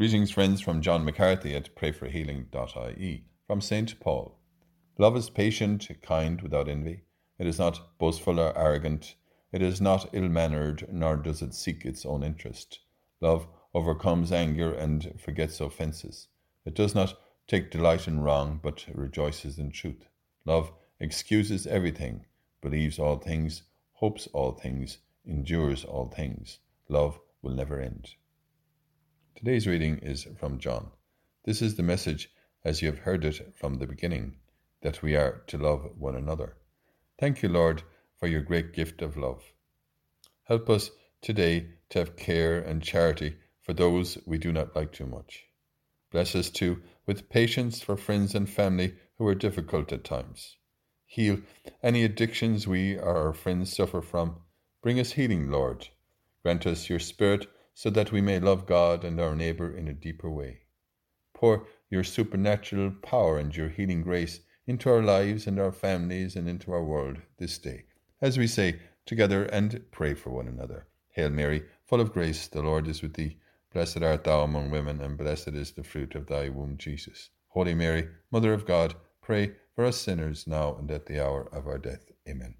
Greetings, friends, from John McCarthy at prayforhealing.ie. From St. Paul. Love is patient, kind, without envy. It is not boastful or arrogant. It is not ill mannered, nor does it seek its own interest. Love overcomes anger and forgets offences. It does not take delight in wrong, but rejoices in truth. Love excuses everything, believes all things, hopes all things, endures all things. Love will never end. Today's reading is from John. This is the message as you have heard it from the beginning that we are to love one another. Thank you, Lord, for your great gift of love. Help us today to have care and charity for those we do not like too much. Bless us too with patience for friends and family who are difficult at times. Heal any addictions we or our friends suffer from. Bring us healing, Lord. Grant us your Spirit so that we may love God and our neighbour in a deeper way. Pour your supernatural power and your healing grace into our lives and our families and into our world this day, as we say together and pray for one another. Hail Mary, full of grace, the Lord is with thee. Blessed art thou among women, and blessed is the fruit of thy womb, Jesus. Holy Mary, Mother of God, pray for us sinners now and at the hour of our death. Amen.